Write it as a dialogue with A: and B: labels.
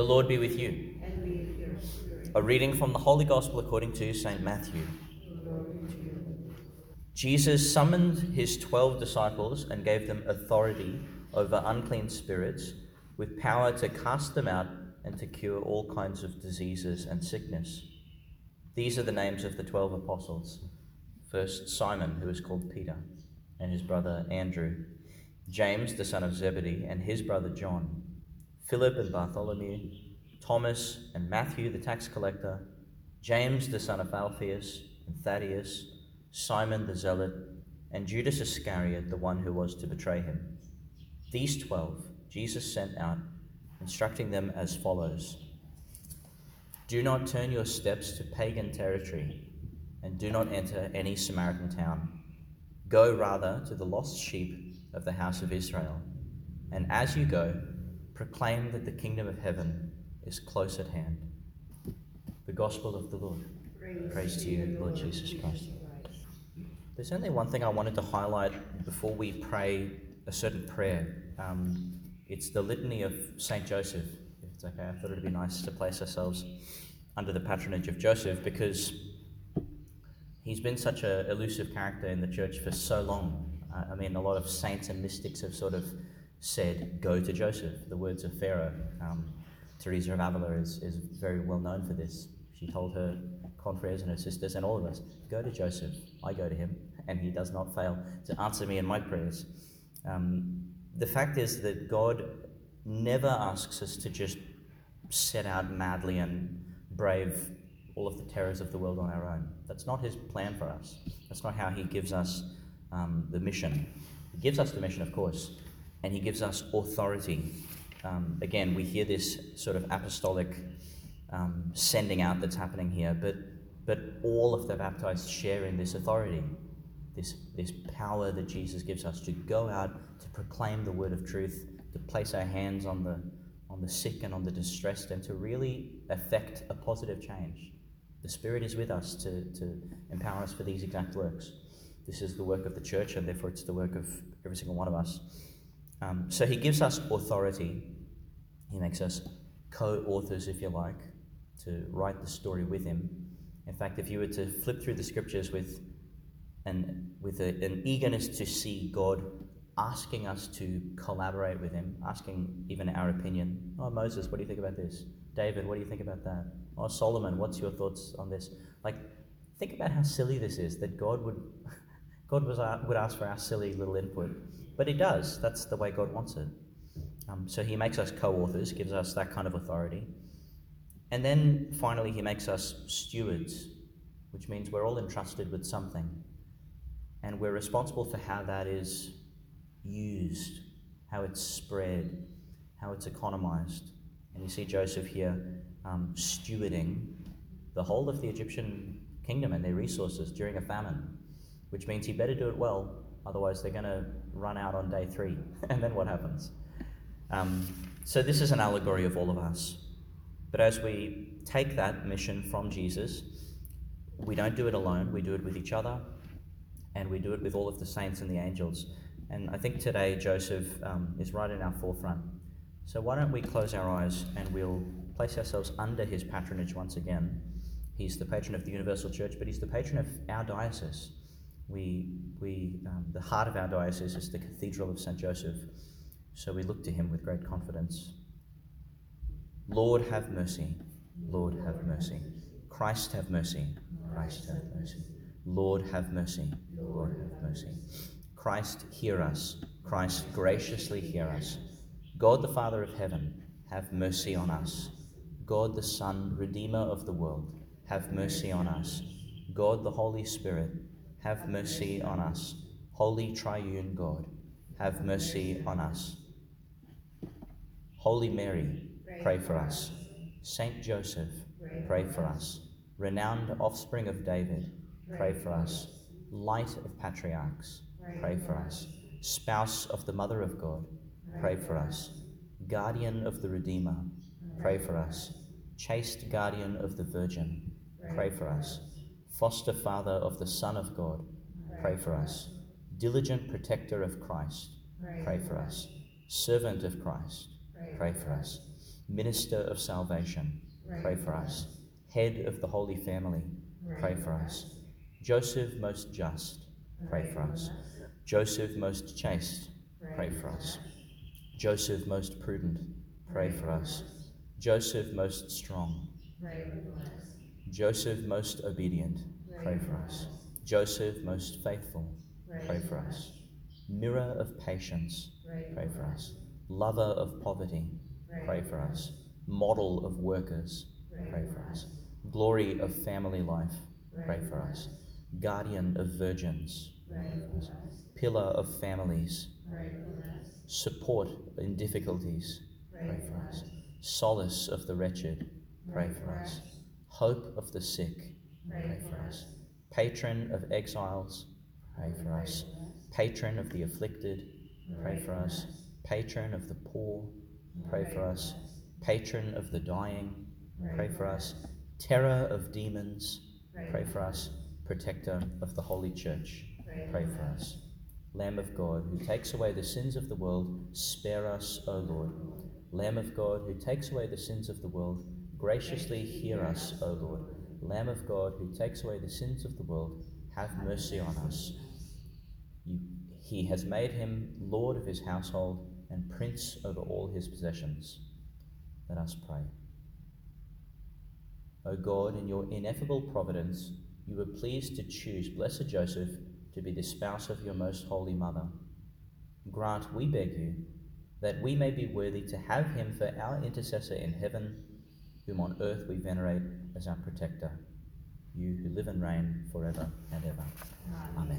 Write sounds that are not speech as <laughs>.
A: The Lord be with you.
B: with.
A: A reading from the Holy Gospel according to St. Matthew.
B: Glory to you.
A: Jesus summoned his twelve disciples and gave them authority over unclean spirits with power to cast them out and to cure all kinds of diseases and sickness. These are the names of the twelve apostles. First, Simon, who is called Peter, and his brother Andrew, James, the son of Zebedee, and his brother John, Philip and Bartholomew, Thomas and Matthew, the tax collector, James, the son of Alphaeus, and Thaddeus, Simon the zealot, and Judas Iscariot, the one who was to betray him. These twelve Jesus sent out, instructing them as follows Do not turn your steps to pagan territory, and do not enter any Samaritan town. Go rather to the lost sheep of the house of Israel. And as you go, proclaim that the kingdom of heaven is close at hand. The gospel of the Lord. Praise to you, Lord Jesus Christ. There's only one thing I wanted to highlight before we pray a certain prayer. Um, it's the litany of Saint Joseph. If it's okay, I thought it'd be nice to place ourselves under the patronage of Joseph because he's been such an elusive character in the church for so long. Uh, I mean, a lot of saints and mystics have sort of said, "Go to Joseph." The words of Pharaoh. Um, Teresa of Avila is, is very well known for this. She told her confreres and her sisters and all of us, "Go to Joseph. I go to him, and he does not fail to answer me in my prayers." Um, the fact is that God never asks us to just set out madly and brave all of the terrors of the world on our own. That's not His plan for us. That's not how He gives us um, the mission. He gives us the mission, of course, and He gives us authority. Um, again, we hear this sort of apostolic um, sending out that's happening here, but but all of the baptized share in this authority this, this power that Jesus gives us to go out to proclaim the word of truth, to place our hands on the, on the sick and on the distressed, and to really effect a positive change. The Spirit is with us to, to empower us for these exact works. This is the work of the church, and therefore it's the work of every single one of us. Um, so He gives us authority. He makes us co authors, if you like, to write the story with Him. In fact, if you were to flip through the scriptures with and with a, an eagerness to see God asking us to collaborate with Him, asking even our opinion. Oh, Moses, what do you think about this? David, what do you think about that? Oh, Solomon, what's your thoughts on this? Like, think about how silly this is that God would, <laughs> God was, uh, would ask for our silly little input, but He does. That's the way God wants it. Um, so He makes us co-authors, gives us that kind of authority, and then finally He makes us stewards, which means we're all entrusted with something and we're responsible for how that is used, how it's spread, how it's economized. And you see Joseph here um, stewarding the whole of the Egyptian kingdom and their resources during a famine, which means he better do it well, otherwise, they're going to run out on day three. <laughs> and then what happens? Um, so, this is an allegory of all of us. But as we take that mission from Jesus, we don't do it alone, we do it with each other, and we do it with all of the saints and the angels. And I think today Joseph um, is right in our forefront. So why don't we close our eyes and we'll place ourselves under his patronage once again. He's the patron of the Universal Church, but he's the patron of our diocese. We, we, um, the heart of our diocese is the Cathedral of St. Joseph. So we look to him with great confidence. Lord, have mercy. Lord, have mercy. Christ, have mercy. Christ, have mercy. Lord, have mercy. Lord, have mercy. Christ, hear us. Christ, graciously hear us. God, the Father of heaven, have mercy on us. God, the Son, Redeemer of the world, have mercy on us. God, the Holy Spirit, have mercy on us. Holy Triune God, have mercy on us. Holy Mary, pray for us. Saint Joseph, pray for us. Renowned offspring of David, pray for us. Light of patriarchs, pray for us. Spouse of the Mother of God, pray for us. Guardian of the Redeemer, pray for us. Chaste guardian of the Virgin, pray for us. Foster father of the Son of God, pray for us. Diligent protector of Christ, pray for us. Servant of Christ, pray for us. Minister of salvation, pray for us. Head of the Holy Family, pray for us. Joseph most just, pray for us. Joseph most chaste, pray for us. Joseph most prudent, pray for us. Joseph most strong, Joseph most obedient, pray for us. Joseph most faithful, pray for us. Mirror of patience, pray for us. Lover of poverty, pray for us. Model of workers, pray for us. Glory of family life, pray for us. Guardian of virgins, us. Pillar of families, support in difficulties, pray for us. Solace of the wretched, pray for us. Hope of the sick, pray for us. Patron of exiles, pray for us. Patron of the afflicted, pray for us. Patron of the poor, pray for us. Patron of the dying, pray for us. Terror of demons, pray for us. Protector of the Holy Church, pray for us. Lamb of God, who takes away the sins of the world, spare us, O Lord. Lamb of God, who takes away the sins of the world, graciously hear us, O Lord. Lamb of God, who takes away the sins of the world, have mercy on us. You, he has made him Lord of his household and Prince over all his possessions. Let us pray. O God, in your ineffable providence, you were pleased to choose Blessed Joseph to be the spouse of your most holy mother. Grant, we beg you, that we may be worthy to have him for our intercessor in heaven, whom on earth we venerate as our protector, you who live and reign forever and ever. Amen.